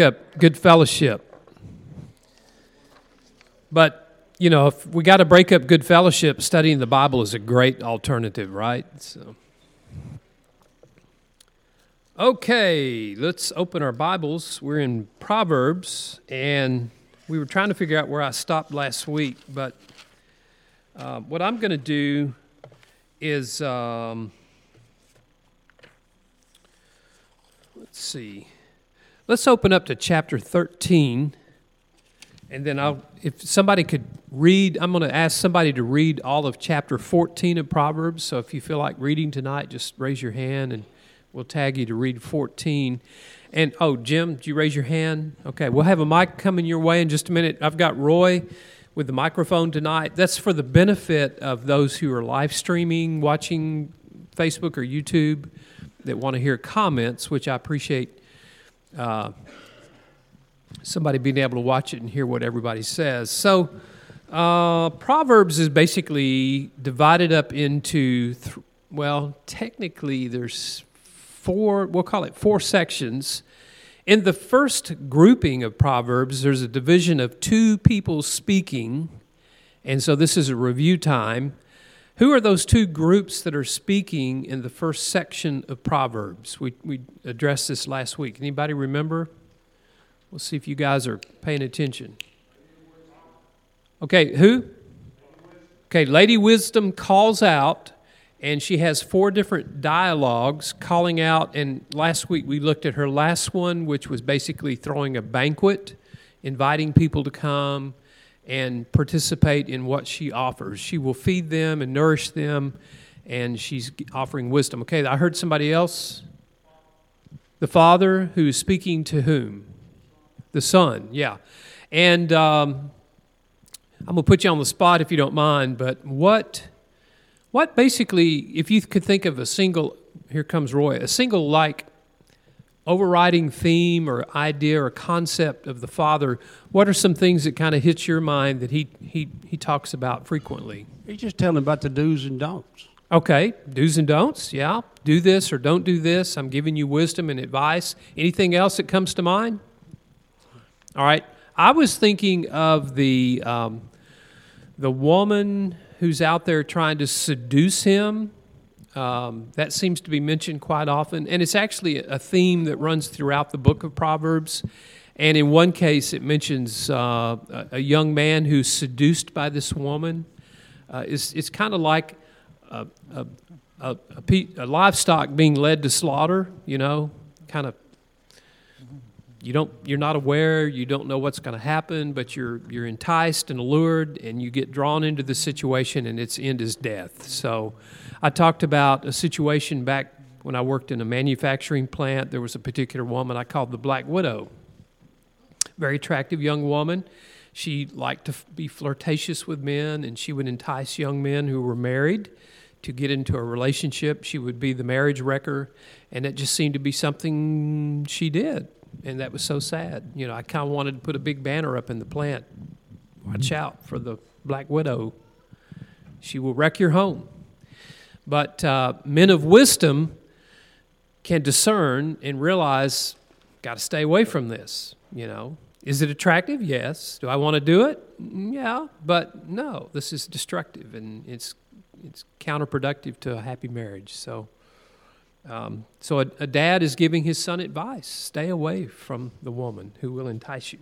up good fellowship. But, you know, if we got to break up good fellowship, studying the Bible is a great alternative, right? So. Okay, let's open our Bibles. We're in Proverbs, and we were trying to figure out where I stopped last week, but uh, what I'm going to do is um, let's see. Let's open up to chapter 13, and then I'll, if somebody could read, I'm going to ask somebody to read all of chapter 14 of Proverbs. So if you feel like reading tonight, just raise your hand and we'll tag you to read 14. And oh, Jim, did you raise your hand? Okay, we'll have a mic coming your way in just a minute. I've got Roy with the microphone tonight. That's for the benefit of those who are live streaming, watching Facebook or YouTube that want to hear comments, which I appreciate uh, somebody being able to watch it and hear what everybody says. So, uh, Proverbs is basically divided up into, th- well, technically there's four, we'll call it four sections. In the first grouping of Proverbs, there's a division of two people speaking, and so this is a review time. Who are those two groups that are speaking in the first section of Proverbs? We, we addressed this last week. Anybody remember? We'll see if you guys are paying attention. Okay, who? Okay, Lady Wisdom calls out, and she has four different dialogues calling out. And last week we looked at her last one, which was basically throwing a banquet, inviting people to come and participate in what she offers. She will feed them and nourish them, and she's offering wisdom. Okay, I heard somebody else. The Father who is speaking to whom? The Son, yeah. And um, I'm going to put you on the spot if you don't mind, but what, what basically, if you could think of a single, here comes Roy, a single like overriding theme or idea or concept of the Father, what are some things that kind of hit your mind that he, he, he talks about frequently? He's just telling about the do's and don'ts. Okay, do's and don'ts, yeah. Do this or don't do this. I'm giving you wisdom and advice. Anything else that comes to mind? All right. I was thinking of the, um, the woman who's out there trying to seduce him um, that seems to be mentioned quite often, and it's actually a theme that runs throughout the book of Proverbs. And in one case, it mentions uh, a young man who's seduced by this woman. Uh, it's it's kind of like a, a, a, a, livestock being led to slaughter, you know, kind of. You don't, you're not aware, you don't know what's going to happen, but you're, you're enticed and allured, and you get drawn into the situation, and its end is death. So, I talked about a situation back when I worked in a manufacturing plant. There was a particular woman I called the Black Widow. Very attractive young woman. She liked to be flirtatious with men, and she would entice young men who were married to get into a relationship. She would be the marriage wrecker, and it just seemed to be something she did. And that was so sad. You know, I kind of wanted to put a big banner up in the plant. Watch out for the Black Widow. She will wreck your home. But uh, men of wisdom can discern and realize, got to stay away from this. You know, is it attractive? Yes. Do I want to do it? Yeah. But no, this is destructive and it's it's counterproductive to a happy marriage. So. Um, so a, a dad is giving his son advice stay away from the woman who will entice you.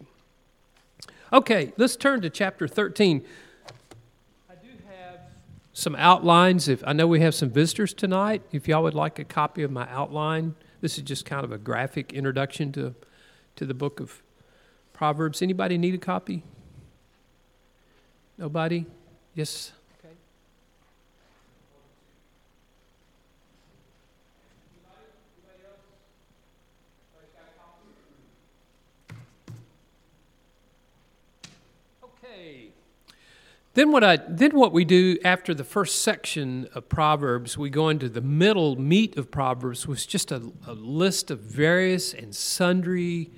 Okay, let's turn to chapter 13 I do have some outlines. If I know we have some visitors tonight, if y'all would like a copy of my outline, this is just kind of a graphic introduction to to the book of Proverbs. Anybody need a copy? Nobody? Yes. Then what I then what we do after the first section of Proverbs, we go into the middle meat of Proverbs, was just a, a list of various and sundry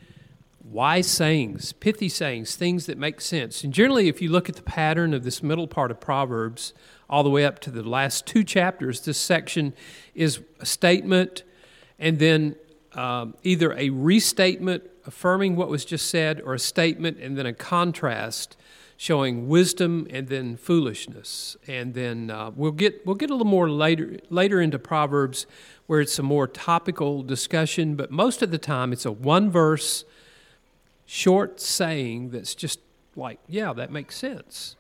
wise sayings, pithy sayings, things that make sense. And generally, if you look at the pattern of this middle part of Proverbs, all the way up to the last two chapters, this section is a statement and then um, either a restatement affirming what was just said or a statement and then a contrast showing wisdom and then foolishness. And then uh, we'll get we'll get a little more later later into Proverbs where it's a more topical discussion, but most of the time it's a one verse short saying that's just like, yeah, that makes sense.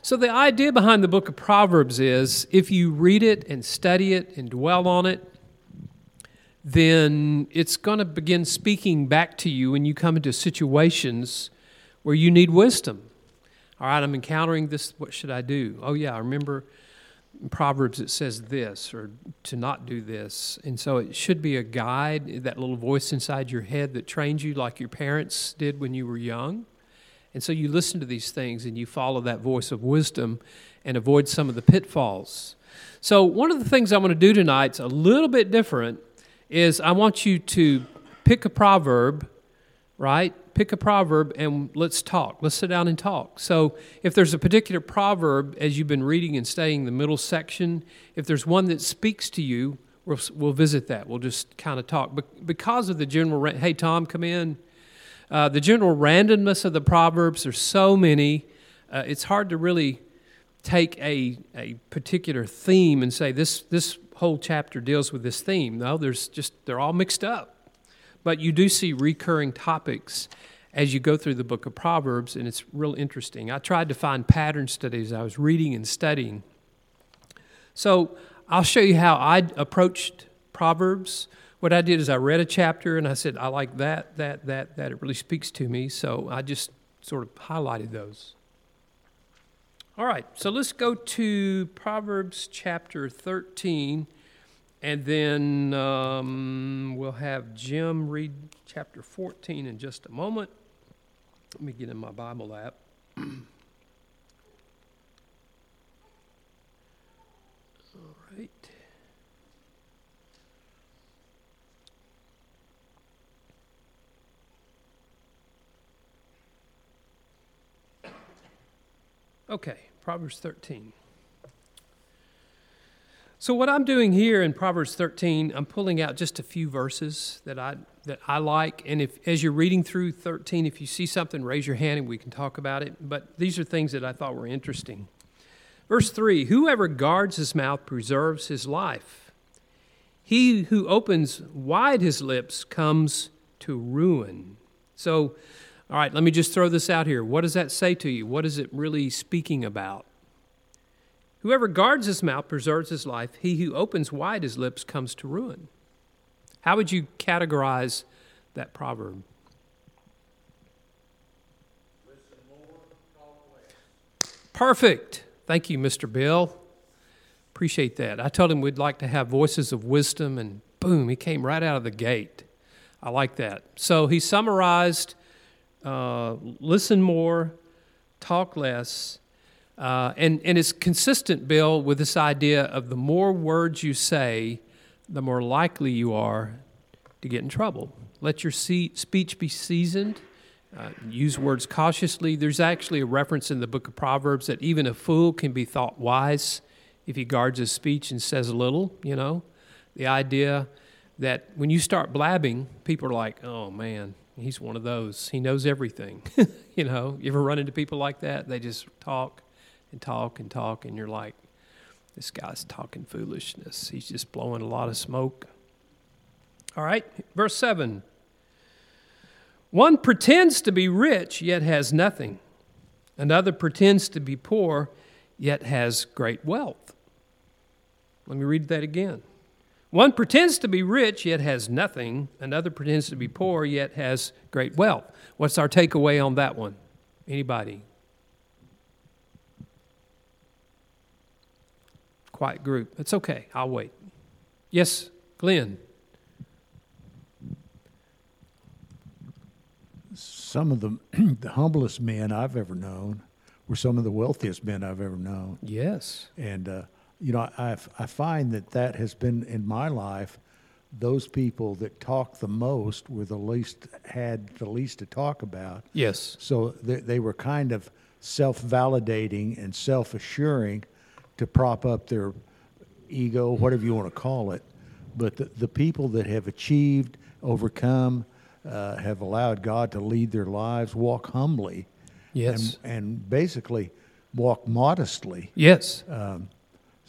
So the idea behind the book of Proverbs is if you read it and study it and dwell on it, then it's going to begin speaking back to you when you come into situations where you need wisdom. All right, I'm encountering this. What should I do? Oh, yeah, I remember in Proverbs it says this or to not do this. And so it should be a guide, that little voice inside your head that trains you like your parents did when you were young. And so you listen to these things and you follow that voice of wisdom and avoid some of the pitfalls. So, one of the things I want to do tonight is a little bit different is I want you to pick a proverb, right? Pick a proverb and let's talk. Let's sit down and talk. So, if there's a particular proverb as you've been reading and studying the middle section, if there's one that speaks to you, we'll, we'll visit that. We'll just kind of talk. But because of the general, hey, Tom, come in. Uh, the general randomness of the proverbs, there's so many, uh, it's hard to really take a, a particular theme and say this, this whole chapter deals with this theme. No, there's just, they're all mixed up. But you do see recurring topics as you go through the book of Proverbs, and it's real interesting. I tried to find pattern studies I was reading and studying. So I'll show you how I approached Proverbs. What I did is I read a chapter and I said, I like that, that, that, that. It really speaks to me. So I just sort of highlighted those. All right, so let's go to Proverbs chapter 13, and then um, we'll have Jim read chapter 14 in just a moment. Let me get in my Bible app. All right. Okay. Proverbs 13. So what I'm doing here in Proverbs 13, I'm pulling out just a few verses that I that I like and if as you're reading through 13 if you see something raise your hand and we can talk about it, but these are things that I thought were interesting. Verse 3, whoever guards his mouth preserves his life. He who opens wide his lips comes to ruin. So all right, let me just throw this out here. What does that say to you? What is it really speaking about? Whoever guards his mouth preserves his life. He who opens wide his lips comes to ruin. How would you categorize that proverb? Listen more, call a less. Perfect. Thank you, Mr. Bill. Appreciate that. I told him we'd like to have voices of wisdom, and boom, he came right out of the gate. I like that. So he summarized uh, listen more, talk less. Uh, and, and it's consistent, Bill, with this idea of the more words you say, the more likely you are to get in trouble. Let your speech be seasoned. Uh, use words cautiously. There's actually a reference in the book of Proverbs that even a fool can be thought wise if he guards his speech and says a little, you know. The idea that when you start blabbing, people are like, oh man, He's one of those. He knows everything. you know, you ever run into people like that? They just talk and talk and talk, and you're like, this guy's talking foolishness. He's just blowing a lot of smoke. All right, verse 7. One pretends to be rich, yet has nothing. Another pretends to be poor, yet has great wealth. Let me read that again. One pretends to be rich, yet has nothing. Another pretends to be poor, yet has great wealth. What's our takeaway on that one? Anybody? Quiet group. It's okay. I'll wait. Yes, Glenn. Some of the, the humblest men I've ever known were some of the wealthiest men I've ever known. Yes. And uh, you know, I, I find that that has been in my life. Those people that talk the most were the least had the least to talk about. Yes. So they, they were kind of self-validating and self-assuring to prop up their ego, whatever you want to call it. But the, the people that have achieved overcome, uh, have allowed God to lead their lives, walk humbly, Yes. and, and basically walk modestly. yes.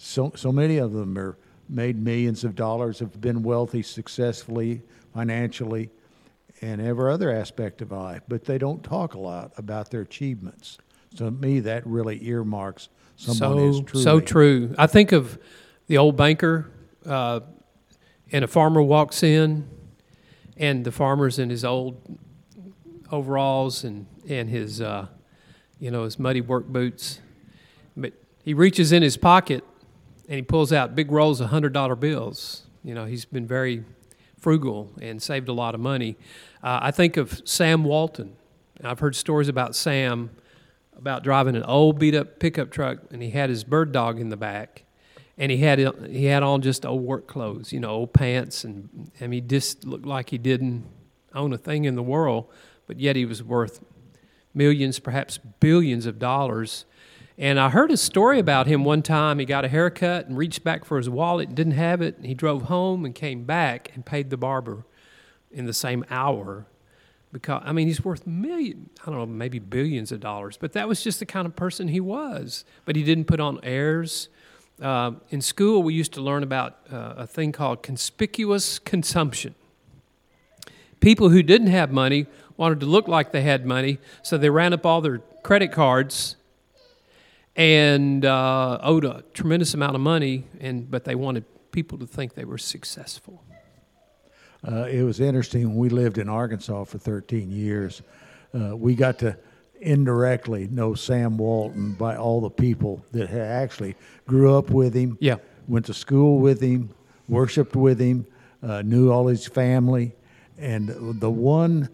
So, so many of them are made millions of dollars, have been wealthy successfully, financially, and every other aspect of life, but they don't talk a lot about their achievements. So to me, that really earmarks someone so truly so true. I think of the old banker, uh, and a farmer walks in, and the farmer's in his old overalls and and his uh, you know his muddy work boots, but he reaches in his pocket and he pulls out big rolls of hundred dollar bills. You know he's been very frugal and saved a lot of money. Uh, I think of Sam Walton. I've heard stories about Sam about driving an old beat up pickup truck and he had his bird dog in the back and he had he had on just old work clothes, you know, old pants and mean he just looked like he didn't own a thing in the world, but yet he was worth millions, perhaps billions of dollars. And I heard a story about him one time. He got a haircut and reached back for his wallet and didn't have it. And He drove home and came back and paid the barber in the same hour because I mean he's worth million I don't know maybe billions of dollars but that was just the kind of person he was. But he didn't put on airs. Uh, in school we used to learn about uh, a thing called conspicuous consumption. People who didn't have money wanted to look like they had money so they ran up all their credit cards and uh, owed a tremendous amount of money and but they wanted people to think they were successful Uh, it was interesting when we lived in Arkansas for 13 years. Uh, we got to indirectly know Sam Walton by all the people that had actually grew up with him, Yeah. went to school with him, worshipped with him, uh, knew all his family. And the one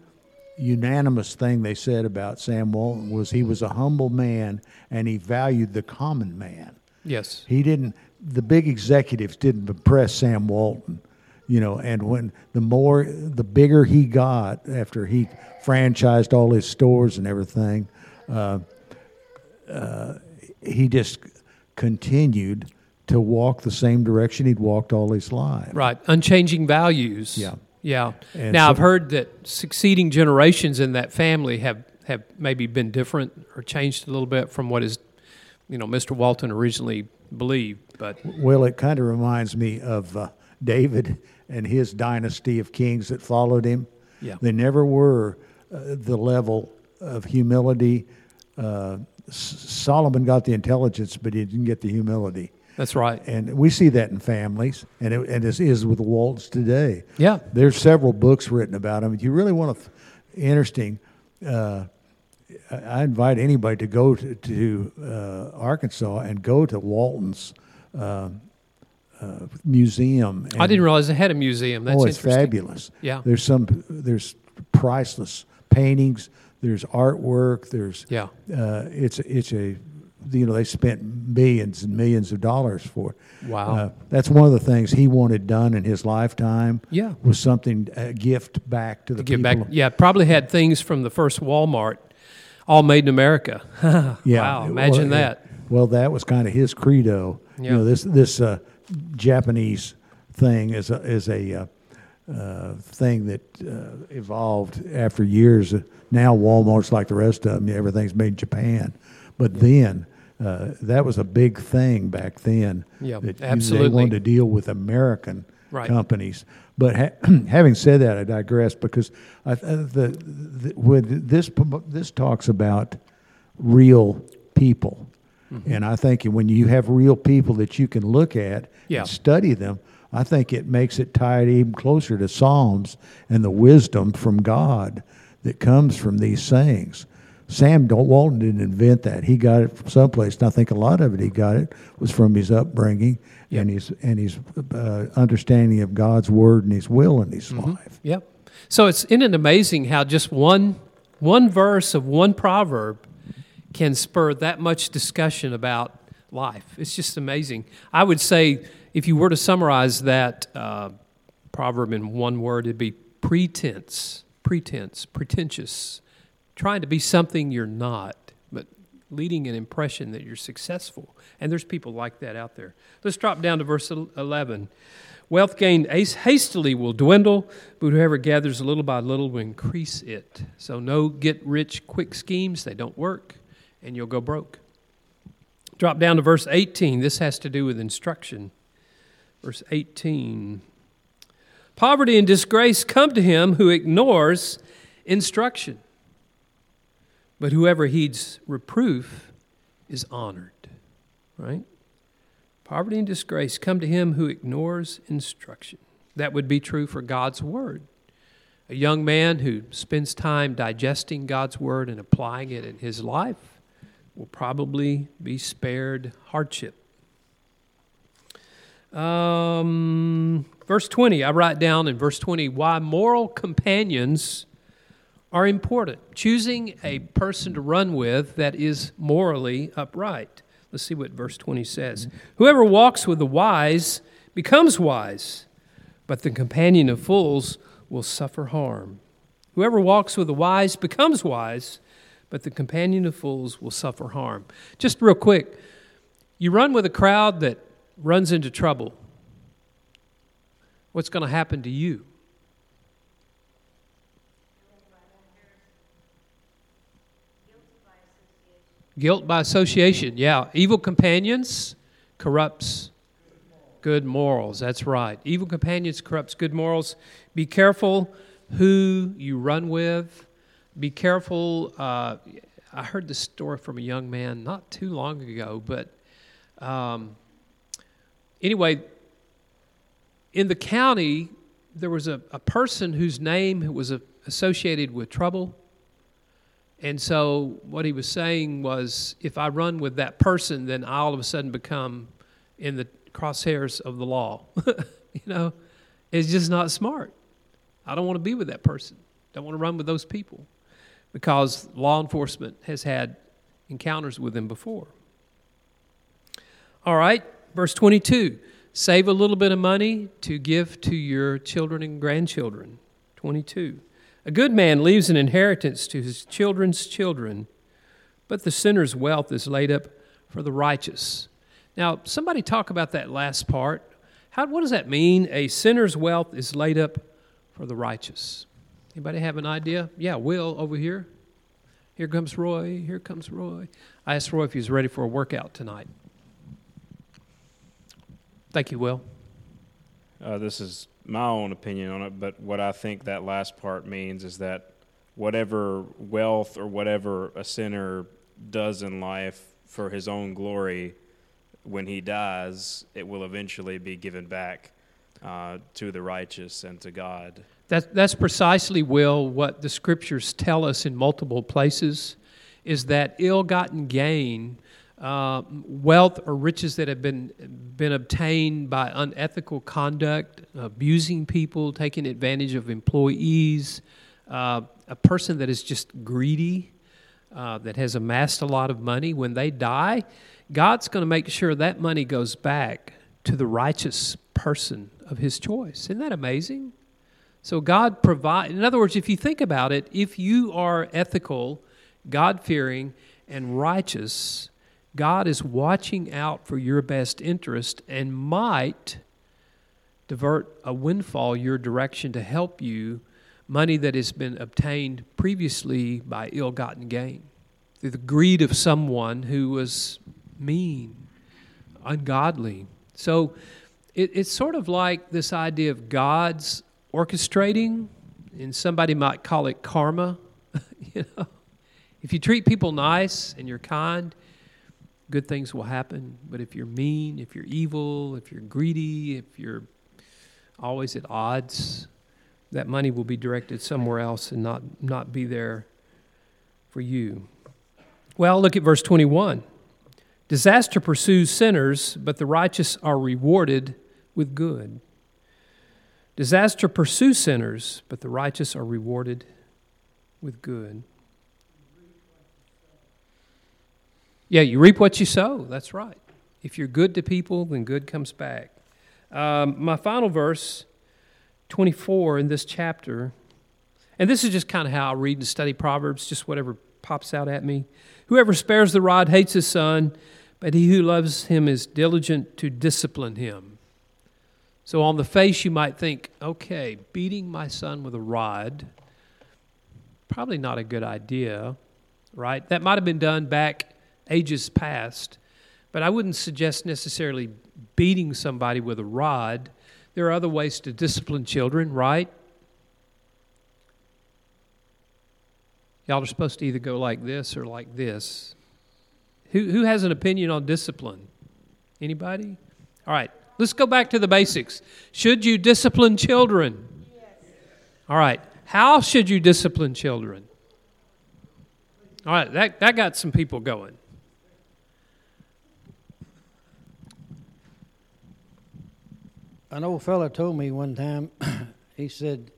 unanimous thing they said about Sam Walton was he was a humble man and he valued the common man. yes He didn't. The big executives didn't impress Sam Walton, you know. And when the more, the bigger he got after he franchised all his stores and everything, uh, uh, he just continued to walk the same direction he'd walked all his life. Right, unchanging values. Yeah. yeah. And now so- I've heard that succeeding generations in that family have have maybe been different or changed a little bit from what is, you know, Mr. Walton originally believed. But Well, it kind of reminds me of uh, David and his dynasty of kings that followed him. Yeah. They never were uh, the level of humility. Uh, S- Solomon got the intelligence, but he didn't get the humility. that's right. And we see that in families, and it, and it is with the Waltons today. Yeah. There's several books written about him. If you really want to, interesting, uh, I I invite anybody to go to, to uh, Arkansas and go to Walton's uh, uh, museum. I didn't realize they had a museum. That's oh, it's fabulous. Yeah. There's some. There's priceless paintings. There's artwork. There's. Yeah. Uh, it's it's a, you know, they spent millions and millions of dollars for. it. Wow. Uh, that's one of the things he wanted done in his lifetime. Yeah. Was something a gift back to the To give people. back, yeah, probably had things from the first Walmart, all made in America. Yeah. wow, imagine yeah. that. Well, that was kind of his credo. Yeah. You know, this this uh, Japanese thing is a is a uh, uh, thing that uh, evolved after years. Now Walmart's like the rest of them; everything's made in Japan. But then uh, that was a big thing back then. Yeah, that absolutely. They wanted to deal with American Right. companies. But ha- having said that, I digress because I, uh, the, the when this this talks about real people. Mm-hmm. And I think when you have real people that you can look at Yeah. and study them, I think it makes it tied even closer to Psalms and the wisdom from God that comes from these sayings. Sam Walton didn't invent that. He got it from someplace, and I think a lot of it he got it was from his upbringing and his and his uh, understanding of God's word and His will in his Mm-hmm. life. Yep. So it's isn't it amazing how just one one verse of one proverb can spur that much discussion about life. It's just amazing. I would say if you were to summarize that uh, proverb in one word, it'd be pretense, pretense, pretentious, trying to be something you're not. But leading an impression that you're successful. And there's people like that out there. Let's drop down to verse 11. Wealth gained hastily will dwindle, but whoever gathers a little by little will increase it. So, no get rich quick schemes, they don't work, and you'll go broke. Drop down to verse 18. This has to do with instruction. Verse 18 Poverty and disgrace come to him who ignores instruction, but whoever heeds reproof is honored. Right? Poverty and disgrace come to him who ignores instruction. That would be true for God's word. A young man who spends time digesting God's word and applying it in his life will probably be spared hardship. Um, verse 20, I write down in verse 20 why moral companions are important. Choosing a person to run with that is morally upright. Let's see what verse 20 says. Whoever walks with the wise becomes wise, but the companion of fools will suffer harm. Whoever walks with the wise becomes wise, but the companion of fools will suffer harm. Just real quick, you run with a crowd that runs into trouble. What's going to happen to you? Guilt by association, yeah. Evil companions corrupts good morals. That's right. Evil companions corrupts good morals. Be careful who you run with. Be careful. Uh, I heard this story from a young man not too long ago, but um, anyway, in the county, there was a, a person whose name was associated with trouble and so what he was saying was if I run with that person, then I all of a sudden become in the crosshairs of the law. you know, it's just not smart. I don't want to be with that person. Don't want to run with those people because law enforcement has had encounters with them before. All right, verse 22 save a little bit of money to give to your children and grandchildren. 22. A good man leaves an inheritance to his children's children, but the sinner's wealth is laid up for the righteous. Now, somebody talk about that last part. How, what does that mean? A sinner's wealth is laid up for the righteous. Anybody have an idea? Yeah, Will over here. Here comes Roy. Here comes Roy. I asked Roy if he was ready for a workout tonight. Thank you, Will. Uh, this is my own opinion on it, but what I think that last part means is that whatever wealth or whatever a sinner does in life for his own glory, when he dies, it will eventually be given back uh, to the righteous and to God. That, that's precisely, Will, what the scriptures tell us in multiple places is that ill gotten gain uh, wealth or riches that have been been obtained by unethical conduct, abusing people, taking advantage of employees, uh, a person that is just greedy, uh, that has amassed a lot of money, when they die, God's going to make sure that money goes back to the righteous person of His choice. Isn't that amazing? So God provide. In other words, if you think about it, if you are ethical, God fearing, and righteous God is watching out for your best interest and might divert a windfall your direction to help you money that has been obtained previously by ill gotten gain through the greed of someone who was mean, ungodly. So it, it's sort of like this idea of God's orchestrating, and somebody might call it karma. you know, if you treat people nice and you're kind, good things will happen. But if you're mean, if you're evil, if you're greedy, if you're always at odds, that money will be directed somewhere else and not, not be there for you. Well, look at verse 21. Disaster pursues sinners, but the righteous are rewarded with good. Disaster pursues sinners, but the righteous are rewarded with good. Yeah, you reap what you sow. That's right. If you're good to people, then good comes back. Um, my final verse, 24 in this chapter, and this is just kind of how I read and study Proverbs, just whatever pops out at me. Whoever spares the rod hates his son, but he who loves him is diligent to discipline him. So, on the face, you might think, okay, beating my son with a rod, probably not a good idea, right? That might have been done back ages past, but I wouldn't suggest necessarily beating somebody with a rod. There are other ways to discipline children, right? Y'all are supposed to either go like this or like this. Who, who has an opinion on discipline? Anybody? All right, let's go back to the basics. Should you discipline children? Yes. All right, how should you discipline children? All right, that, that got some people going. An old fellow told me one time, he said,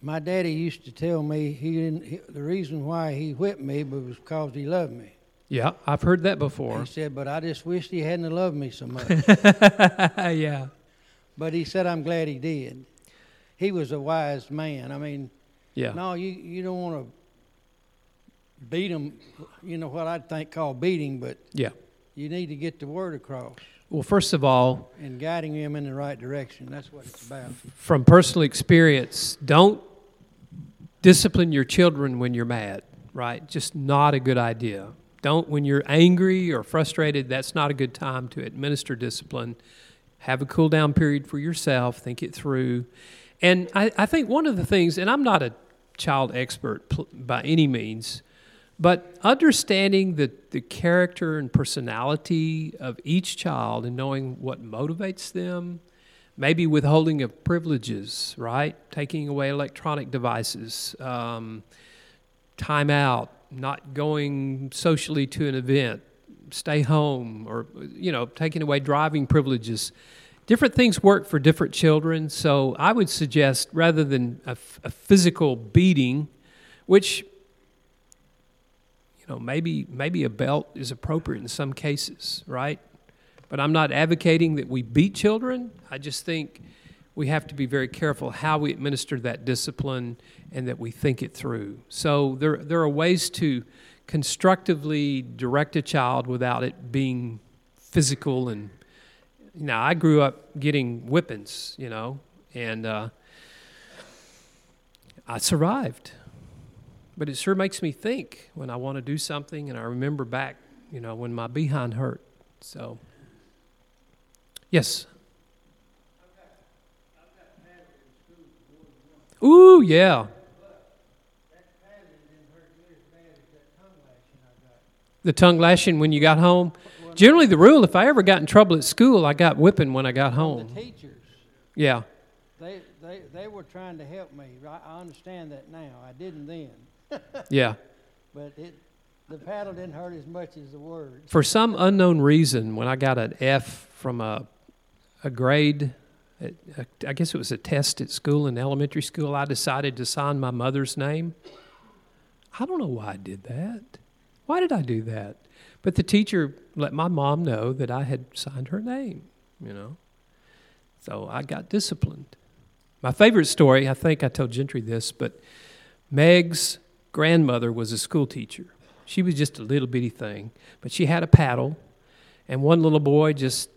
my daddy used to tell me he didn't. He, the reason why he whipped me was because he loved me. Yeah, I've heard that before. He said, but I just wished he hadn't loved me so much. yeah. But he said, I'm glad he did. He was a wise man. I mean, yeah. No, you you don't want to beat him. You know what I'd think called beating, but yeah, you need to get the word across. Well, first of all, and guiding him in the right direction. That's what it's about. From personal experience, don't discipline your children when you're mad, right? Just not a good idea. Don't, when you're angry or frustrated, that's not a good time to administer discipline. Have a cool down period for yourself, think it through. And I, I think one of the things, and I'm not a child expert by any means, but understanding the, the character and personality of each child and knowing what motivates them, maybe withholding of privileges, right? Taking away electronic devices, um, time out, not going socially to an event, stay home, or, you know, taking away driving privileges. Different things work for different children, so I would suggest rather than a, physical beating, which you know maybe maybe a belt is appropriate in some cases, right? But I'm not advocating that we beat children. I just think we have to be very careful how we administer that discipline and that we think it through. So there, there are ways to constructively direct a child without it being physical and now I grew up getting whippings, you know, and uh, I survived. But it sure makes me think when I want to do something, and I remember back, you know, when my behind hurt. So Yes. Ooh, yeah. The tongue lashing when you got home. Generally, the rule, if I ever got in trouble at school, I got whipping when I got home. The teachers. Yeah. They, they, they were trying to help me. I understand that now. I didn't then. yeah. But it, the paddle didn't hurt as much as the words. For some unknown reason, when I got an F from a a grade, I guess it was a test at school in elementary school, I decided to sign my mother's name. I don't know why I did that. Why did I do that? But the teacher let my mom know that I had signed her name, you know. So I got disciplined. My favorite story, I think I told Gentry this, but Meg's grandmother was a school teacher. She was just a little bitty thing, but she had a paddle, and one little boy just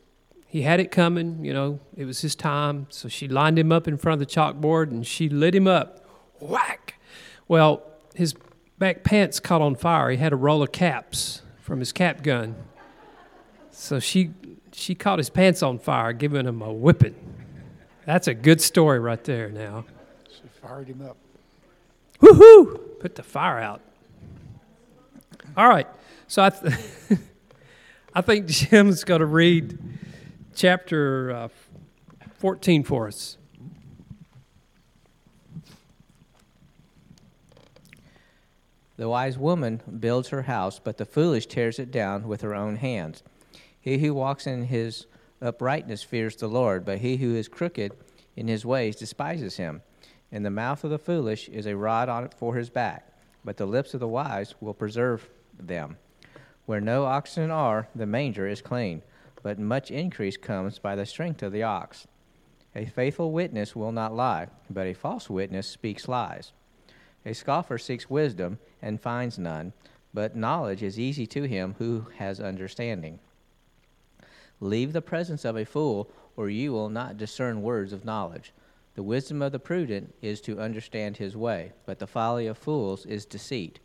he had it coming, you know, it was his time. So she lined him up in front of the chalkboard and she lit him up. Whack! Well, his back pants caught on fire. He had a roll of caps from his cap gun. So she she caught his pants on fire, giving him a whipping. That's a good story right there now. She fired him up. Woohoo! Put the fire out. All right. So I, th- I think Jim's going to read chapter uh, 14 for us. The wise woman builds her house, but the foolish tears it down with her own hands. He who walks in his uprightness fears the Lord, but he who is crooked in his ways despises him. In the mouth of the foolish is a rod on it for his back, but the lips of the wise will preserve them. Where no oxen are, the manger is clean but much increase comes by the strength of the ox. A faithful witness will not lie, but a false witness speaks lies. A scoffer seeks wisdom and finds none, but knowledge is easy to him who has understanding. Leave the presence of a fool, or you will not discern words of knowledge. The wisdom of the prudent is to understand his way, but the folly of fools is deceit.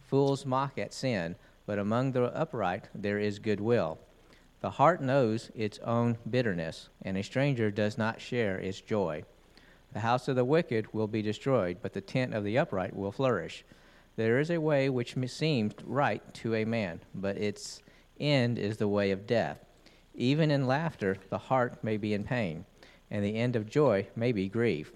Fools mock at sin, but among the upright there is goodwill. The heart knows its own bitterness, and a stranger does not share its joy. The house of the wicked will be destroyed, but the tent of the upright will flourish. There is a way which seems right to a man, but its end is the way of death. Even in laughter, the heart may be in pain, and the end of joy may be grief.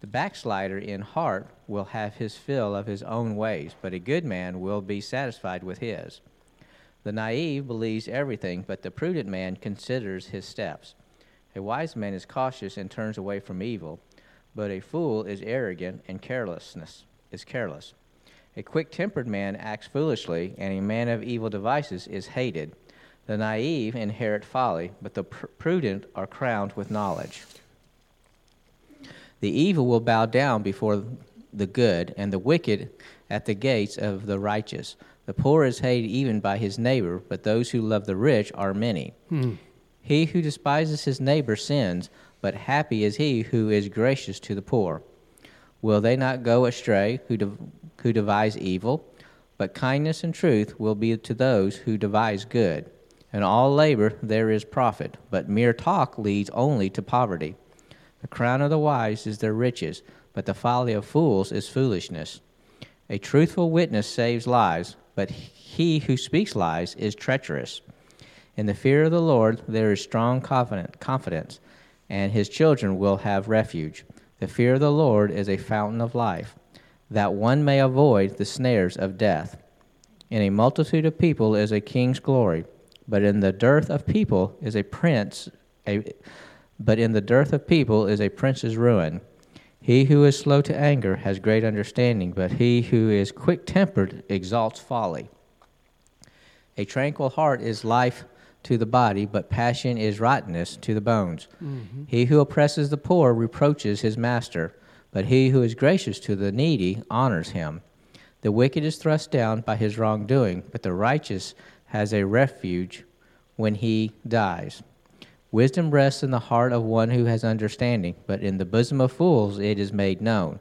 The backslider in heart will have his fill of his own ways, but a good man will be satisfied with his. The naive believes everything, but the prudent man considers his steps. A wise man is cautious and turns away from evil, but a fool is arrogant and carelessness is careless. A quick-tempered man acts foolishly, and a man of evil devices is hated. The naive inherit folly, but the pr- prudent are crowned with knowledge. The evil will bow down before the good, and the wicked at the gates of the righteous. The poor is hated even by his neighbor, but those who love the rich are many. Hmm. He who despises his neighbor sins, but happy is he who is gracious to the poor. Will they not go astray who, de- who devise evil? But kindness and truth will be to those who devise good. In all labor there is profit, but mere talk leads only to poverty. The crown of the wise is their riches, but the folly of fools is foolishness. A truthful witness saves lives, but he who speaks lies is treacherous. In the fear of the Lord there is strong confidence, and his children will have refuge. The fear of the Lord is a fountain of life, that one may avoid the snares of death. In a multitude of people is a king's glory, but in the dearth of people is a prince a, but in the dearth of people is a prince's ruin. He who is slow to anger has great understanding, but he who is quick tempered exalts folly. A tranquil heart is life to the body, but passion is rottenness to the bones. Mm-hmm. He who oppresses the poor reproaches his master, but he who is gracious to the needy honors him. The wicked is thrust down by his wrongdoing, but the righteous has a refuge when he dies. Wisdom rests in the heart of one who has understanding, but in the bosom of fools it is made known.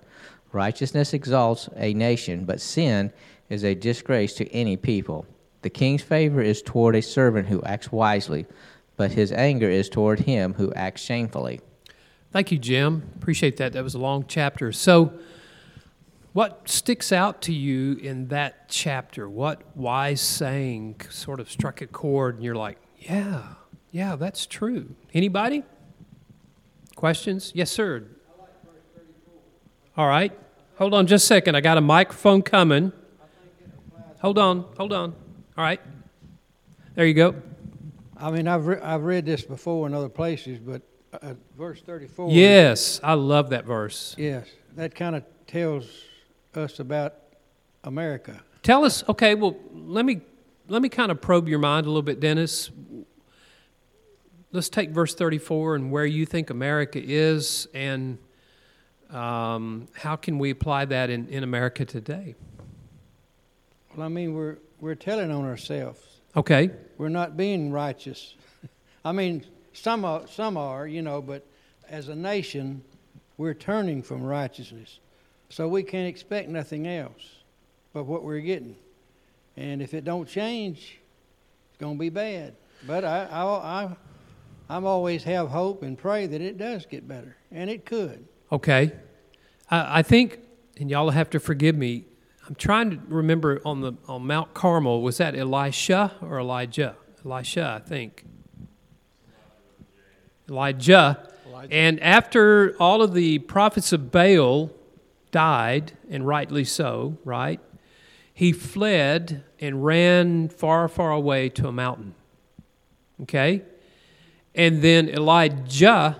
Righteousness exalts a nation, but sin is a disgrace to any people. The king's favor is toward a servant who acts wisely, but his anger is toward him who acts shamefully. Thank you, Jim. Appreciate that. That was a long chapter. So, what sticks out to you in that chapter? What wise saying sort of struck a chord and you're like, yeah, yeah, that's true. Anybody? Questions? Yes, sir. All right. Hold on just a second. I got a microphone coming. Hold on. Hold on. All right. There you go. I mean, I've, re- I've read this before in other places, but uh, verse 34. Yes, I love that verse. Yes, that kind of tells us about America. Tell us, okay, well, let me let me kind of probe your mind a little bit, Dennis let's take verse 34 and where you think America is, and um, how can we apply that in, in America today? Well, I mean, we're, we're telling on ourselves. Okay. We're not being righteous. I mean, some are, some are, you know, but as a nation, we're turning from righteousness. So we can't expect nothing else but what we're getting. And if it don't change, it's going to be bad. But I, I, I I'm always have hope and pray that it does get better, and it could. Okay, I, I think, and y'all have to forgive me. I'm trying to remember on the on Mount Carmel. Was that Elisha or Elijah? Elisha, I think. Elijah. Elijah. And after all of the prophets of Baal died, and rightly so, right? He fled and ran far, far away to a mountain. Okay? And then Elijah,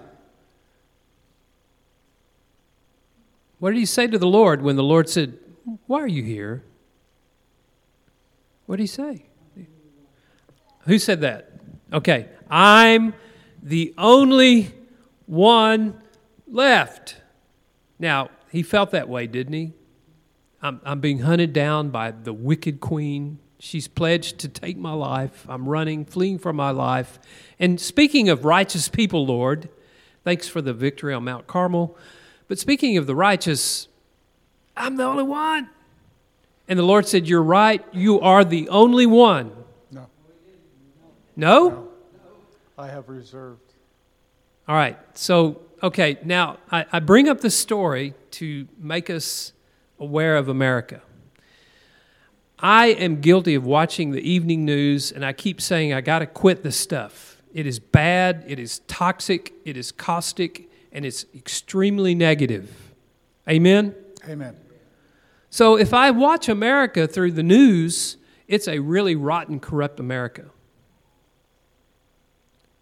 what did he say to the Lord when the Lord said, Why are you here? What did he say? Who said that? Okay, I'm the only one left. Now, he felt that way, didn't he? I'm, I'm being hunted down by the wicked queen. She's pledged to take my life. I'm running, fleeing for my life. And speaking of righteous people, Lord, thanks for the victory on Mount Carmel. But speaking of the righteous, I'm the only one. And the Lord said, You're right. You are the only one. No. No? I have reserved. All right. So, okay, now I, I bring up this story to make us aware of America. I am guilty of watching the evening news, and I keep saying I got to quit this stuff. It is bad, it is toxic, it is caustic, and it's extremely negative. Amen? Amen. So if I watch America through the news, it's a really rotten, corrupt America.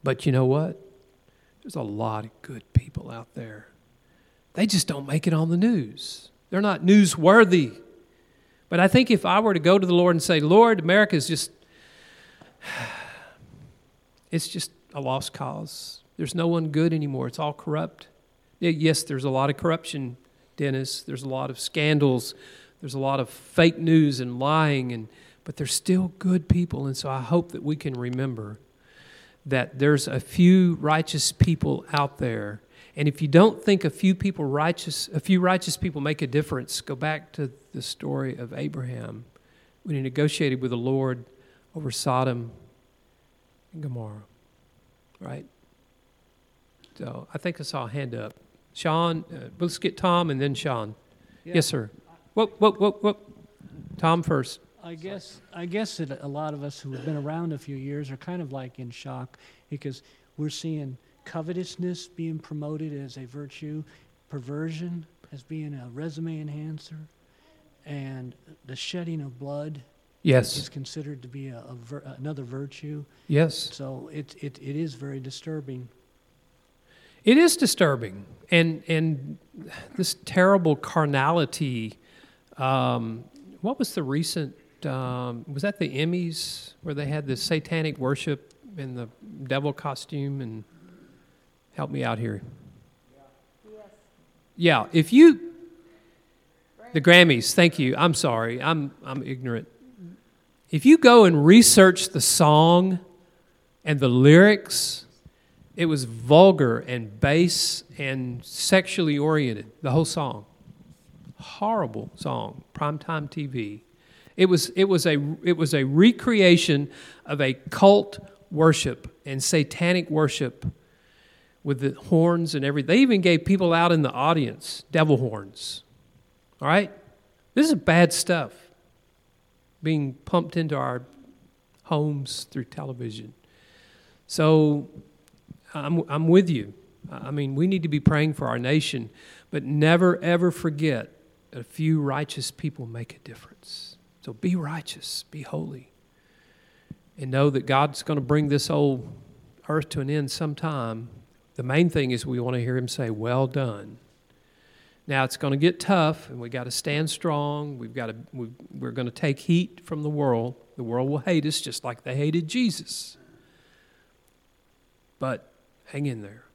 But you know what? There's a lot of good people out there. They just don't make it on the news. They're not newsworthy. But I think if I were to go to the Lord and say, Lord, America is just, it's just a lost cause. There's no one good anymore. It's all corrupt. Yes, there's a lot of corruption, Dennis. There's a lot of scandals. There's a lot of fake news and lying, and, but there's still good people. And so I hope that we can remember that there's a few righteous people out there. And if you don't think a few people righteous, a few righteous people make a difference, go back to the story of Abraham when he negotiated with the Lord over Sodom and Gomorrah. Right? So I think I saw a hand up. Sean, uh, let's get Tom and then Sean. Yeah. Yes, sir. Whoop, whoop, whoop, whoop. Tom first. I guess I guess that a lot of us who have been around a few years are kind of like in shock because we're seeing covetousness being promoted as a virtue, perversion as being a resume enhancer, and the shedding of blood yes. is considered to be a, a vir- another virtue. Yes. So it, it it is very disturbing. It is disturbing, and and this terrible carnality. Um, what was the recent? Um, was that the Emmys where they had the satanic worship in the devil costume? And help me out here. Yeah, yeah, if you the Grammys, thank you. I'm sorry, I'm I'm ignorant. If you go and research the song and the lyrics, it was vulgar and base and sexually oriented, the whole song. Horrible song, primetime TV. It was, it, was a, it was a recreation of a cult worship and satanic worship with the horns and everything. They even gave people out in the audience devil horns. All right? This is bad stuff being pumped into our homes through television. So I'm, I'm with you. I mean, we need to be praying for our nation, but never, ever forget a few righteous people make a difference. So be righteous, be holy, and know that God's going to bring this old earth to an end sometime. The main thing is we want to hear Him say, Well done. Now it's going to get tough, and we got to stand strong. We've got to, we, we're going to take heat from the world. The world will hate us just like they hated Jesus. But hang in there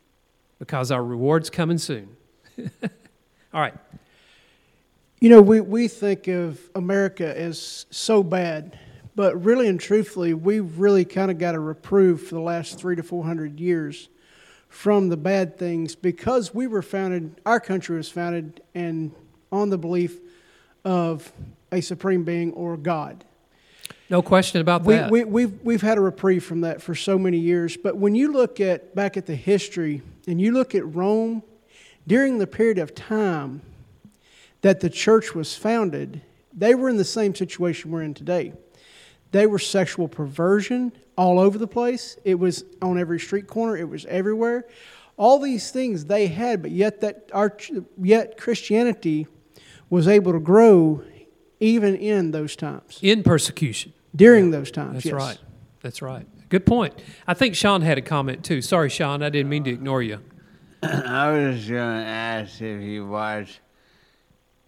because our reward's coming soon. All right. You know, we, we think of America as so bad, but really and truthfully, we've really kind of got a reprieve for the last three to four hundred years from the bad things because we were founded, our country was founded and on the belief of a supreme being or God. No question about We, that. we, we've, we've had a reprieve from that for so many years. But when you look at back at the history and you look at Rome, during the period of time that the church was founded, they were in the same situation we're in today. They were sexual perversion all over the place. It was on every street corner. It was everywhere. All these things they had, but yet that our yet Christianity was able to grow even in those times. in persecution. During those times, That's yes. right. That's right. Good point. I think Sean had a comment too. Sorry, Sean. I didn't mean to ignore you. I was just going to ask if you watch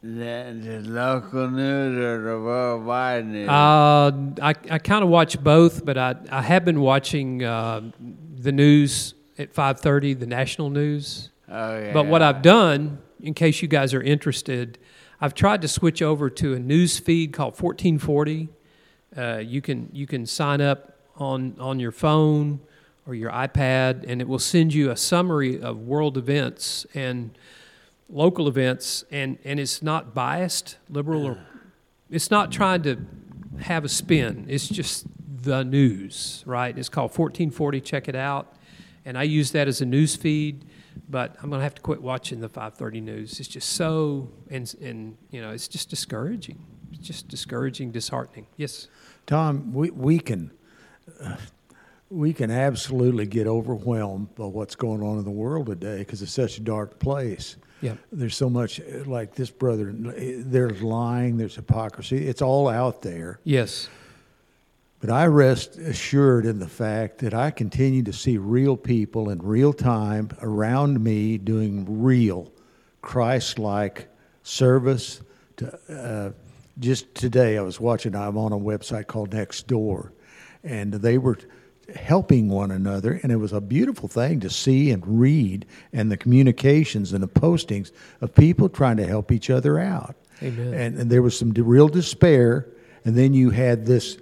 the, the local news or the worldwide news. Uh, I, I kind of watch both, but I, I have been watching uh, the news at 5.30, the national news. oh, yeah. But what I've done, in case you guys are interested, I've tried to switch over to a news feed called 1440. Uh, you can you can sign up on on your phone or your iPad, and it will send you a summary of world events and local events, and and it's not biased, liberal or it's not trying to have a spin. It's just the news, right? It's called 1440. Check it out, and I use that as a news feed but I'm going to have to quit watching the 5:30 news. It's just so and and you know it's just discouraging. It's just discouraging, disheartening. Yes. Tom, we we can uh, we can absolutely get overwhelmed by what's going on in the world today because it's such a dark place. Yeah. There's so much uh, like this brother. There's lying. There's hypocrisy. It's all out there. Yes. But I rest assured in the fact that I continue to see real people in real time around me doing real Christ like service. To, uh, just today, I was watching, I'm on a website called Nextdoor, and they were helping one another, and it was a beautiful thing to see and read, and the communications and the postings of people trying to help each other out. Amen. And, and there was some real despair, and then you had this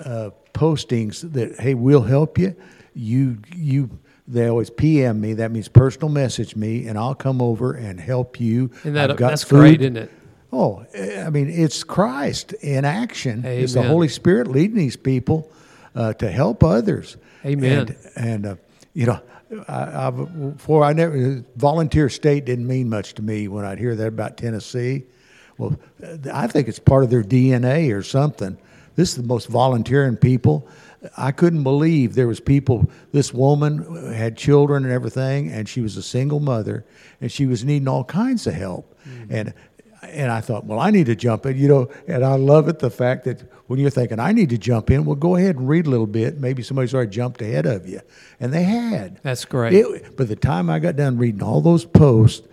uh, postings that hey we'll help you you you they always PM me that means personal message me and I'll come over and help you and that, that's food. great isn't it oh I mean it's Christ in action Amen. it's the Holy Spirit leading these people uh, to help others Amen and, and uh, you know I, I've, before I never volunteer state didn't mean much to me when I'd hear that about Tennessee well I think it's part of their DNA or something this is the most volunteering people. I couldn't believe there was people. This woman had children and everything, and she was a single mother, and she was needing all kinds of help. Mm-hmm. And and I thought, well, I need to jump in, you know. And I love it the fact that when you're thinking, I need to jump in, well, go ahead and read a little bit. Maybe somebody's already jumped ahead of you, and they had. That's great. It, by the time I got done reading all those posts,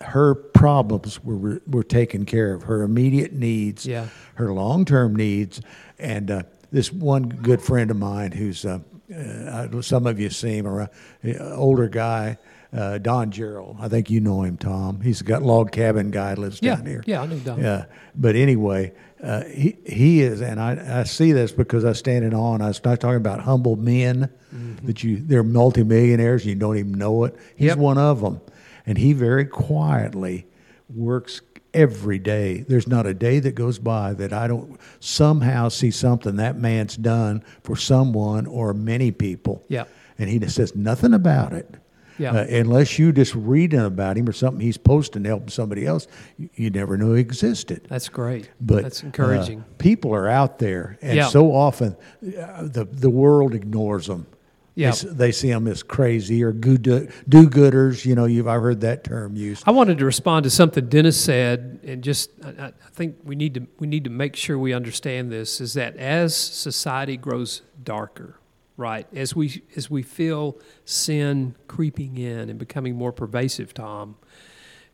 her problems were were taken care of. Her immediate needs, yeah. her long term needs, and uh, this one good friend of mine, who's uh, uh, some of you see him, or an older guy. Uh, Don Gerald, I think you know him, Tom. He's got log cabin guy lives yeah, down here. Yeah, I know Don. Yeah, but anyway, uh, he he is, and I, I see this because I stand in awe. And I was not talking about humble men mm-hmm. that you they're multimillionaires. You don't even know it. He's yep. one of them and he very quietly works every day. There's not a day that goes by that I don't somehow see something that man's done for someone or many people. Yeah. And he just says nothing about it. Yeah. Uh, unless you just reading about him or something he's posting helping somebody else, you, you never knew he existed. That's great. But that's encouraging. Uh, people are out there, and yeah. so often uh, the the world ignores them. Yeah. They, they, see them as crazy or do-gooders. You know, you've I've heard that term used. I wanted to respond to something Dennis said, and just I, I think we need to we need to make sure we understand this. Is that as society grows darker, right? As we as we feel sin creeping in and becoming more pervasive, Tom,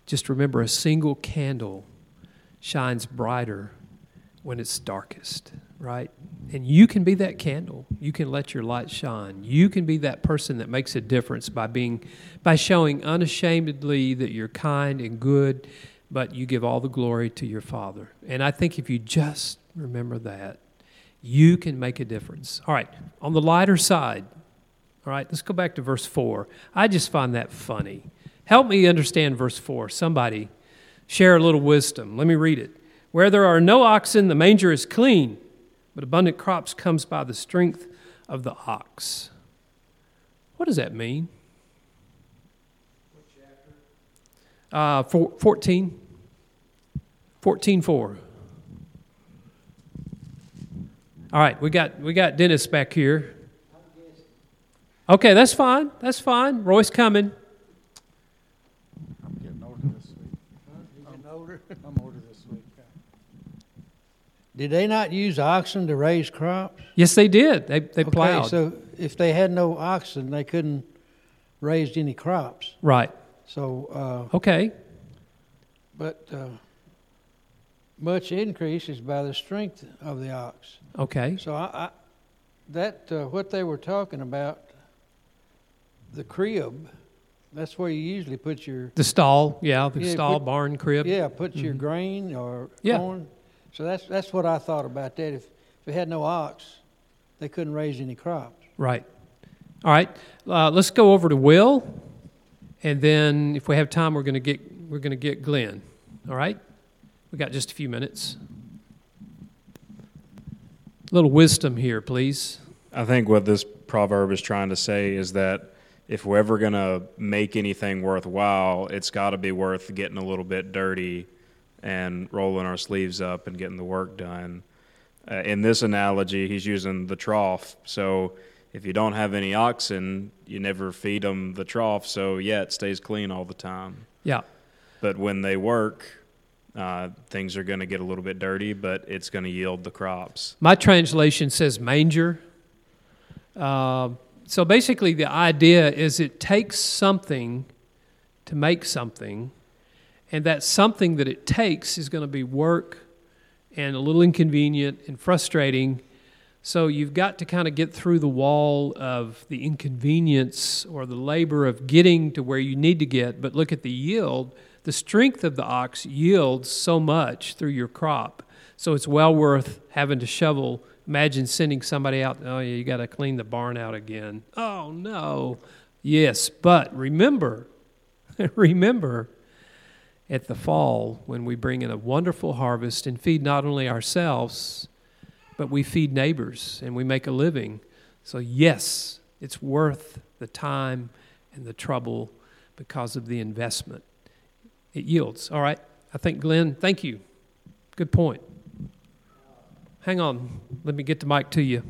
just remember a single candle shines brighter when it's darkest, right? And you can be that candle. You can let your light shine. You can be that person that makes a difference by being by showing unashamedly that you're kind and good, but you give all the glory to your Father. And I think if you just remember that, you can make a difference. All right, on the lighter side, all right, let's go back to verse 4. I just find that funny. Help me understand verse 4. Somebody share a little wisdom. Let me read it. Where there are no oxen, the manger is clean, but abundant crops comes by the strength of the ox. What does that mean? Uh, four, 14. 14 4. All right, we got we got Dennis back here. Okay, that's fine. That's fine. Roy's coming. I'm getting older this week. I'm older. I'm older this week. Did they not use oxen to raise crops? Yes, they did. They they Okay, plowed. so if they had no oxen, they couldn't raise any crops. right. So, uh, Okay. but uh, much increase is by the strength of the ox. Okay. So I, I that uh, what they were talking about, the crib, That's where you usually put your The stall, yeah, the Yeah, stall, put- barn, crib. yeah, put your Mhm. grain or Yeah. corn. So that's that's what I thought about that. If if it had no ox, they couldn't raise any crops. Right. All right. Uh, let's go over to Will, and then if we have time, we're going to get we're going to get Glenn. All right. We got just a few minutes. A little wisdom here, please. I think what this proverb is trying to say is that if we're ever going to make anything worthwhile, it's got to be worth getting a little bit dirty and rolling our sleeves up and getting the work done. Uh, in this analogy, he's using the trough. So if you don't have any oxen, you never feed them the trough. So yeah, it stays clean all the time. Yeah. But when they work, uh, things are going to get a little bit dirty, but it's going to yield the crops. My translation says manger. Uh, so basically, the idea is it takes something to make something, and that something that it takes is going to be work and a little inconvenient and frustrating. So you've got to kind of get through the wall of the inconvenience or the labor of getting to where you need to get, but look at the yield. The strength of the ox yields so much through your crop. So it's well worth having to shovel. Imagine sending somebody out, oh, yeah, you got to clean the barn out again. Oh, no. Yes, but remember, remember, at the fall when we bring in a wonderful harvest and feed not only ourselves, but we feed neighbors and we make a living. So, yes, it's worth the time and the trouble because of the investment. It yields. All right. I think, Glenn, thank you. Good point. Hang on. Let me get the mic to you.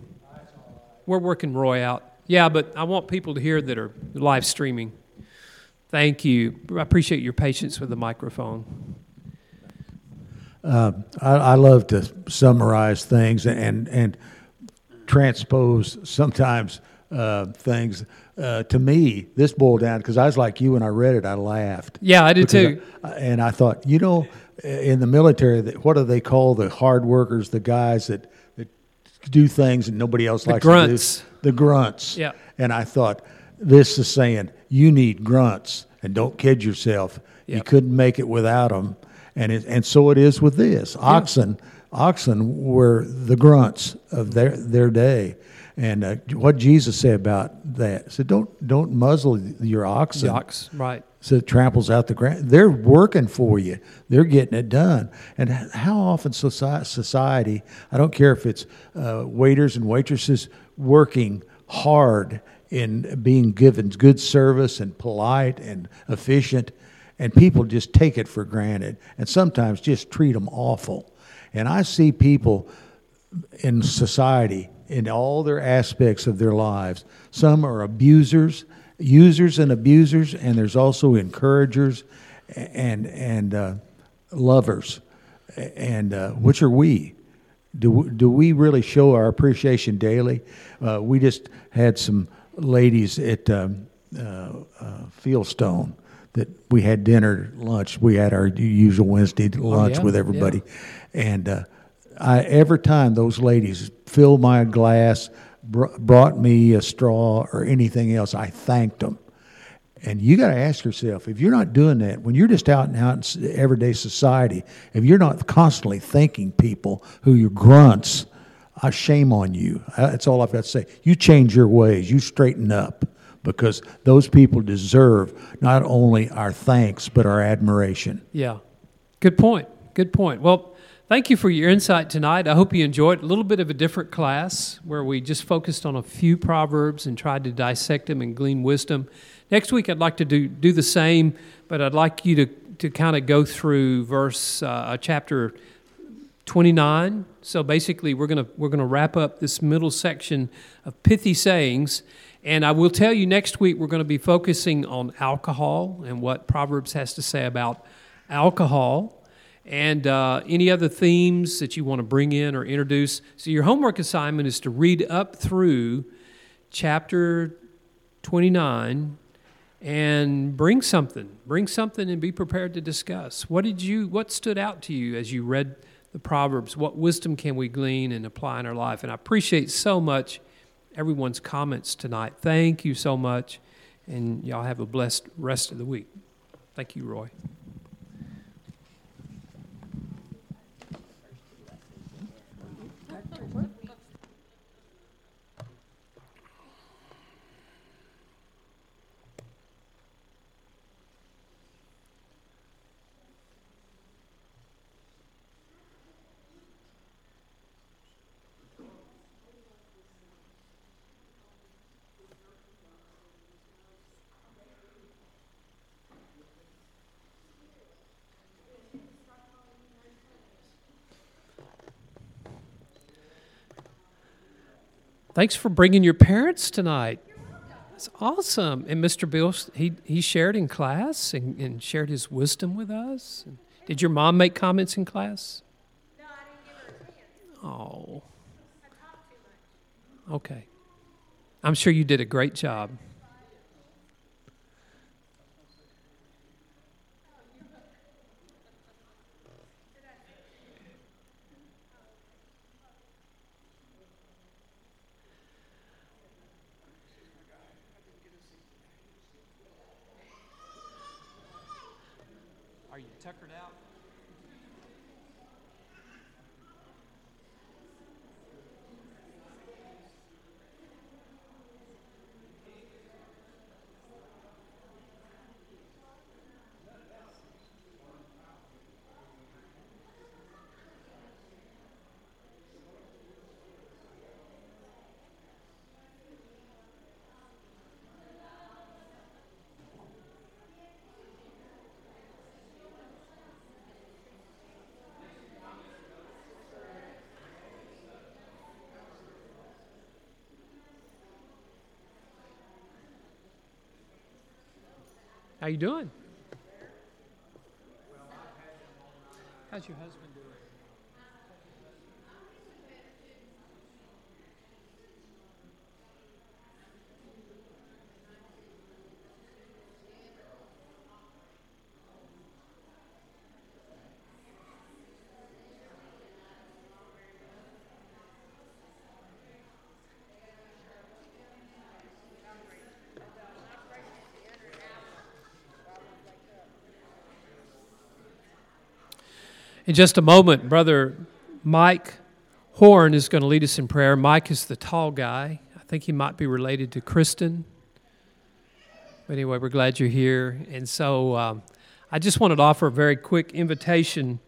We're working Roy out. Yeah, but I want people to hear that are live streaming. Thank you. I appreciate your patience with the microphone. Uh, I, I love to summarize things and and transpose sometimes uh, things. Uh, to me, this boiled down because I was like you when I read it. I laughed. Yeah, I did too. I- and I thought, you know, in the military, that what do they call the hard workers? The guys that that do things and nobody else The likes grunts. to do. The grunts. Yeah. And I thought, this is saying you need grunts, and don't kid yourself. You couldn't make it without them, and it, and so it is with this. Oxen, oxen were the grunts of their their day, and uh, what Jesus said about that. So don't don't muzzle your oxen. The ox, right. So it tramples out the ground. They're working for you. They're getting it done. And how often soci- society, I don't care if it's uh, waiters and waitresses working hard in being given good service and polite and efficient, and people just take it for granted and sometimes just treat them awful. And I see people in society in all their aspects of their lives. Some are abusers, users and abusers, and there's also encouragers and and uh, lovers. And uh, which are we? Do do we really show our appreciation daily? Uh, we just had some ladies at um, uh, uh, Fieldstone that we had dinner, lunch. We had our usual Wednesday lunch yeah, with yeah. And uh, I, every time those ladies filled my glass, br- brought me a straw or anything else, I thanked them. And you got to ask yourself if you're not doing that, when you're just out and out in everyday society, if you're not constantly thanking people who you're grunts, I shame on you. That's all I've got to say. You change your ways, you straighten up, because those people deserve not only our thanks, but our admiration. Yeah. Good point. Good point. Well, thank you for your insight tonight. I hope you enjoyed a little bit of a different class where we just focused on a few proverbs and tried to dissect them and glean wisdom. Next week, I'd like to do, do the same, but I'd like you to, to kind of go through verse, uh, chapter 29. So basically, we're going we're going to wrap up this middle section of pithy sayings. And I will tell you next week we're going to be focusing on alcohol and what Proverbs has to say about alcohol and uh, any other themes that you want to bring in or introduce. So your homework assignment is to read up through chapter 29 and bring something bring something and be prepared to discuss what did you what stood out to you as you read the proverbs what wisdom can we glean and apply in our life and i appreciate so much everyone's comments tonight thank you so much And y'all have a blessed rest of the week. Thank you, Roy. Thanks for bringing your parents tonight. It's awesome. And Mr. Bill, he, he shared in class and, and shared his wisdom with us. Did your mom make comments in class? No, I didn't give her a chance. Oh, okay. I'm sure you did a great job. How you doing? How's your husband doing? In just a moment, Brother Mike Horn is going to lead us in prayer. Mike is the tall guy. I think he might be related to Kristen. But anyway, we're glad you're here. And so um, I just wanted to offer a very quick invitation.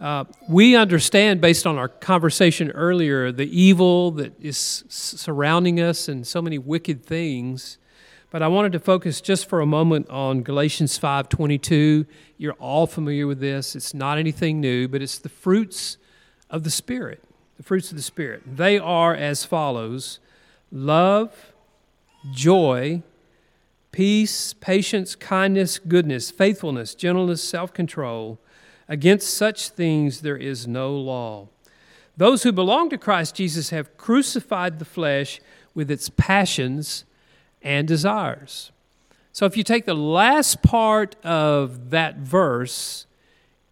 Uh, we understand, based on our conversation earlier, the evil that is surrounding us and so many wicked things. But I wanted to focus just for a moment on Galatians 5:22. You're all familiar with this. It's not anything new, but it's the fruits of the spirit. The fruits of the spirit. They are as follows: love, joy, peace, patience, kindness, goodness, faithfulness, gentleness, self-control. Against such things there is no law. Those who belong to Christ Jesus have crucified the flesh with its passions and desires. So if you take the last part of that verse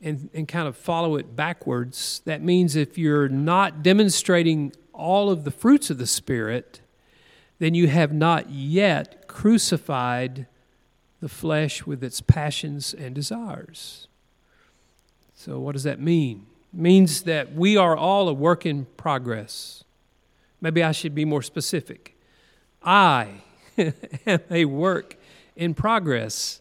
and, and kind of follow it backwards, that means if you're not demonstrating all of the fruits of the Spirit, then you have not yet crucified the flesh with its passions and desires. So, what does that mean? It means that we are all a work in progress. Maybe I should be more specific. I am a work in progress.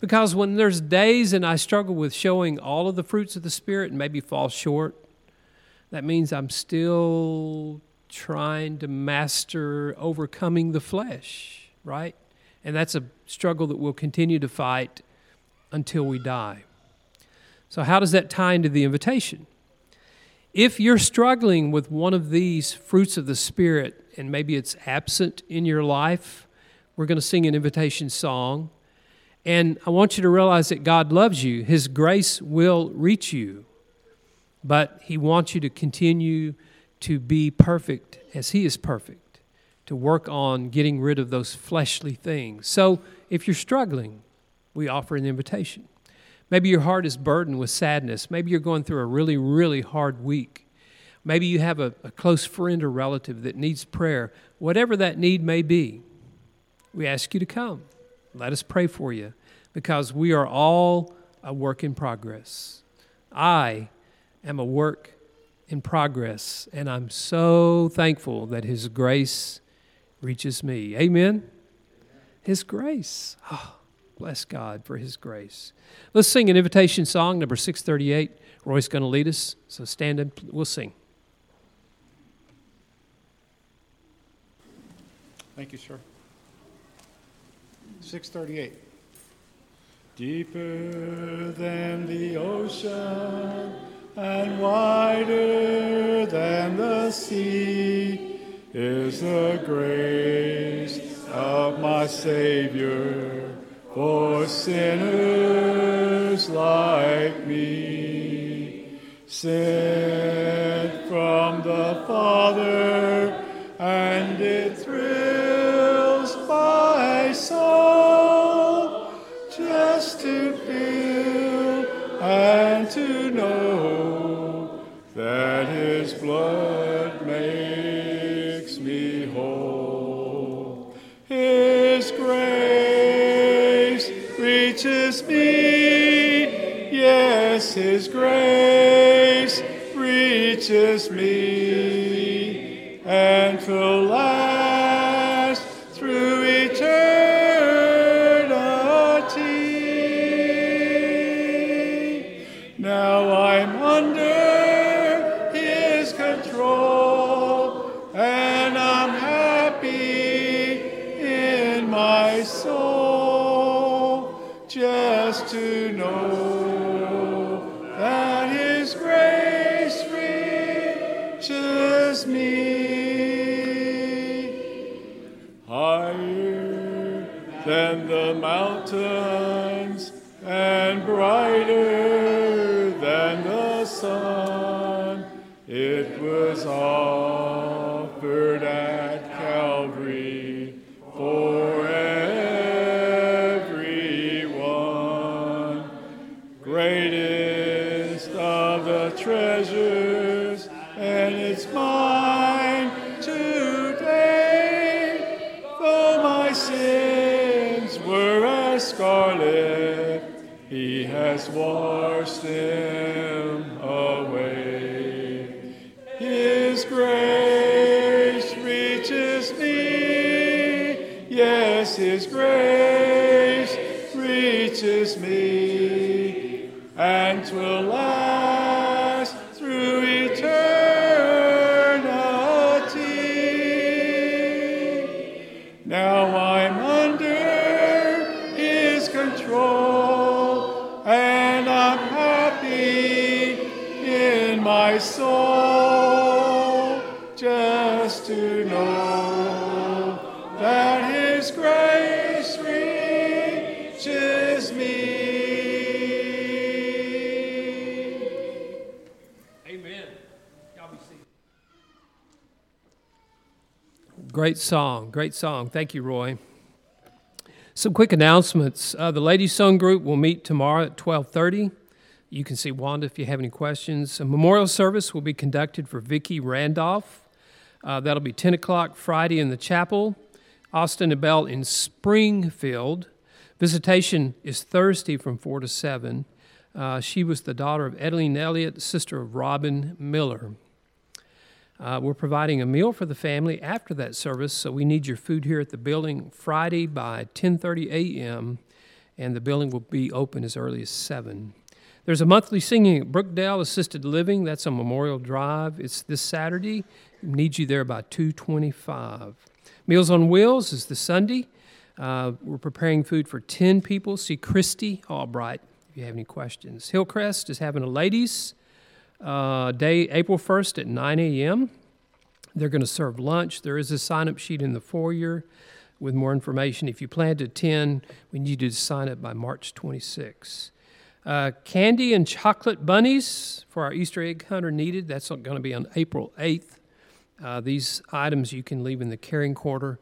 Because when there's days and I struggle with showing all of the fruits of the Spirit and maybe fall short, that means I'm still trying to master overcoming the flesh, right? And that's a struggle that we'll continue to fight until we die. So, how does that tie into the invitation? If you're struggling with one of these fruits of the Spirit and maybe it's absent in your life, we're going to sing an invitation song. And I want you to realize that God loves you. His grace will reach you. But He wants you to continue to be perfect as He is perfect, to work on getting rid of those fleshly things. So if you're struggling, we offer an invitation. Maybe your heart is burdened with sadness. Maybe you're going through a really, really hard week. Maybe you have a, a close friend or relative that needs prayer. Whatever that need may be, we ask you to come. let us pray for you because we are all a work in progress. I am a work in progress, and I'm so thankful that His grace reaches me. Amen. His grace. Oh, bless God for His grace. Let's sing an invitation song, number 638. Roy's going to lead us, so stand up. We'll sing. Thank you, sir. 638. Deeper than the ocean and wider than the sea is the grace of my Savior for sinners like me. Sent from the Father, and His grace reaches me, and will His grace reaches me. Higher than the mountains Great song, great song. Thank you, Roy. Some quick announcements. Uh, the Ladies Song Group will meet tomorrow at 1230. You can see Wanda if you have any questions. A memorial service will be conducted for Vicki Randolph. Uh, that'll be 10 o'clock Friday in the chapel. Austin and Bell in Springfield. Visitation is Thursday from 4 to 7. Uh, she was the daughter of Edeline Elliott, sister of Robin Miller. Uh, we're providing a meal for the family after that service, so we need your food here at the building Friday by 10:30 a.m. and the building will be open as early as 7. There's a monthly singing at Brookdale Assisted Living. That's on Memorial Drive. It's this Saturday. Need you there by 2:25. Meals on Wheels is the Sunday. Uh, we're preparing food for 10 people. See Christy Albright if you have any questions. Hillcrest is having a ladies' uh, day, April 1st at 9 a.m. They're going to serve lunch. There is a sign up sheet in the foyer with more information. If you plan to attend, we need you to sign up by March 26. Uh, candy and chocolate bunnies for our Easter egg hunter needed. That's going to be on April 8th. Uh, these items you can leave in the caring quarter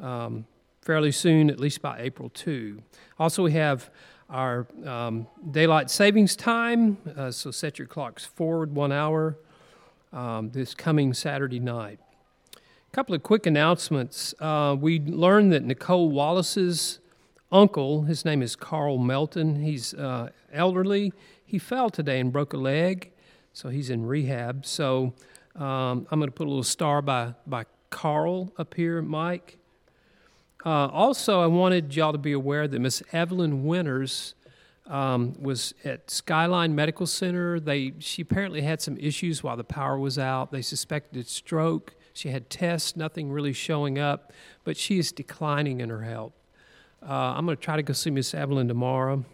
um, fairly soon, at least by April 2. Also, we have our um, daylight savings time, uh, so set your clocks forward one hour um, this coming Saturday night. A couple of quick announcements. Uh, we learned that Nicole Wallace's uncle. His name is Carl Melton. He's uh, elderly. He fell today and broke a leg, so he's in rehab. So um, I'm going to put a little star by, by Carl up here, Mike. Uh, also, I wanted y'all to be aware that Miss Evelyn Winters um, was at Skyline Medical Center. They she apparently had some issues while the power was out. They suspected a stroke. She had tests, nothing really showing up, but she is declining in her health. Uh, I'm going to try to go see Miss Evelyn tomorrow.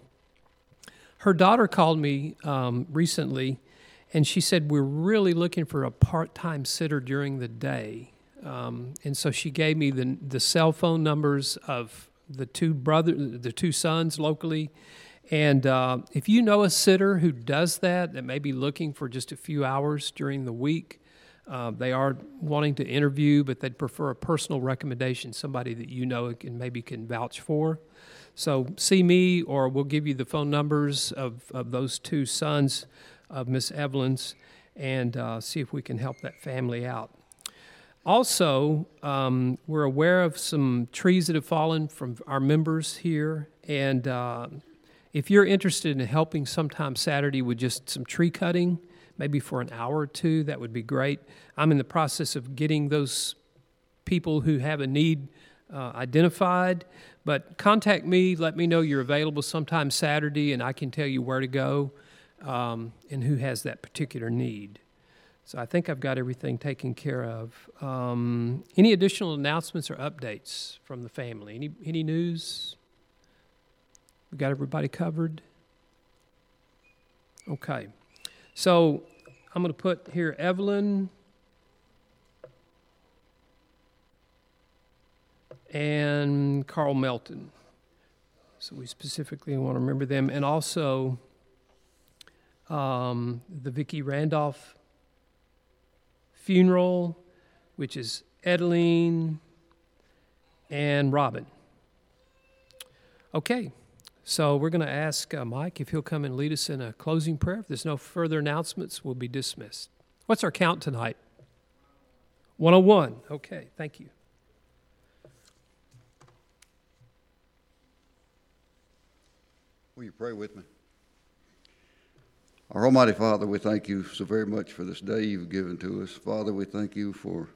Her daughter called me um, recently, and she said we're really looking for a part-time sitter during the day. Um, and so she gave me the the cell phone numbers of the two brother, the two sons locally. And uh, if you know a sitter who does that, that may be looking for just a few hours during the week, uh, they are wanting to interview, but they'd prefer a personal recommendation, somebody that you know and maybe can vouch for. So see me, or we'll give you the phone numbers of, of those two sons of Miss Evelyn's and uh, see if we can help that family out. Also, um, we're aware of some trees that have fallen from our members here, and uh, if you're interested in helping sometime Saturday with just some tree cutting, maybe for an hour or two, that would be great. I'm in the process of getting those people who have a need uh, identified, but contact me, let me know you're available sometime Saturday, and I can tell you where to go um, and who has that particular need. So I think I've got everything taken care of. Um, any additional announcements or updates from the family? Any any news? We got everybody covered. Okay, so I'm going to put here Evelyn and Carl Melton. So we specifically want to remember them, and also um, the Vicki Randolph funeral, which is Edeline and Robin. Okay, so we're going to ask uh, Mike if he'll come and lead us in a closing prayer. If there's no further announcements, we'll be dismissed. What's our count tonight? 101. Okay, thank you. Will you pray with me? Our Almighty Father, we thank you so very much for this day you've given to us. Father, we thank you for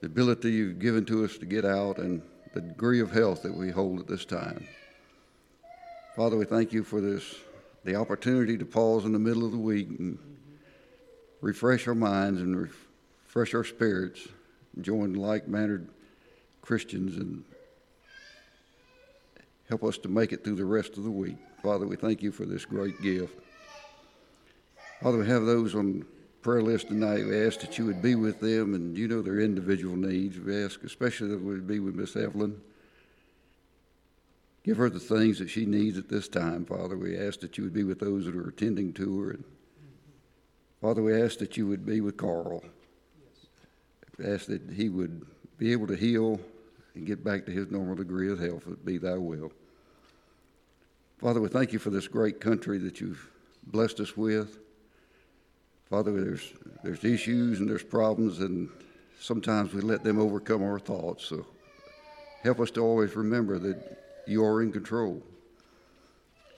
the ability you've given to us to get out and the degree of health that we hold at this time. Father, we thank you for this, the opportunity to pause in the middle of the week and refresh our minds and refresh our spirits, join like mannered Christians, and help us to make it through the rest of the week. Father, we thank you for this great gift. Father, we have those on prayer list tonight. We ask that you would be with them and you know their individual needs. We ask especially that we would be with Miss Evelyn. Give her the things that she needs at this time, Father. We ask that you would be with those that are attending to her. And Father, we ask that you would be with Carl. We ask that he would be able to heal and get back to his normal degree of health. It be thy will. Father, we thank you for this great country that you've blessed us with. Father, there's, there's issues and there's problems, and sometimes we let them overcome our thoughts. So help us to always remember that you are in control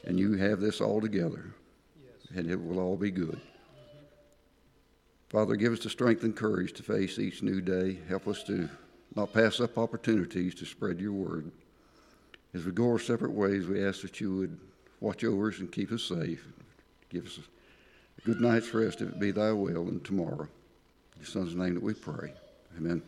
and you have this all together, yes. and it will all be good. Mm-hmm. Father, give us the strength and courage to face each new day. Help us to not pass up opportunities to spread your word. As we go our separate ways, we ask that you would watch over us and keep us safe. Give us a good night's rest if it be thy will, and tomorrow. In your son's name that we pray. Amen.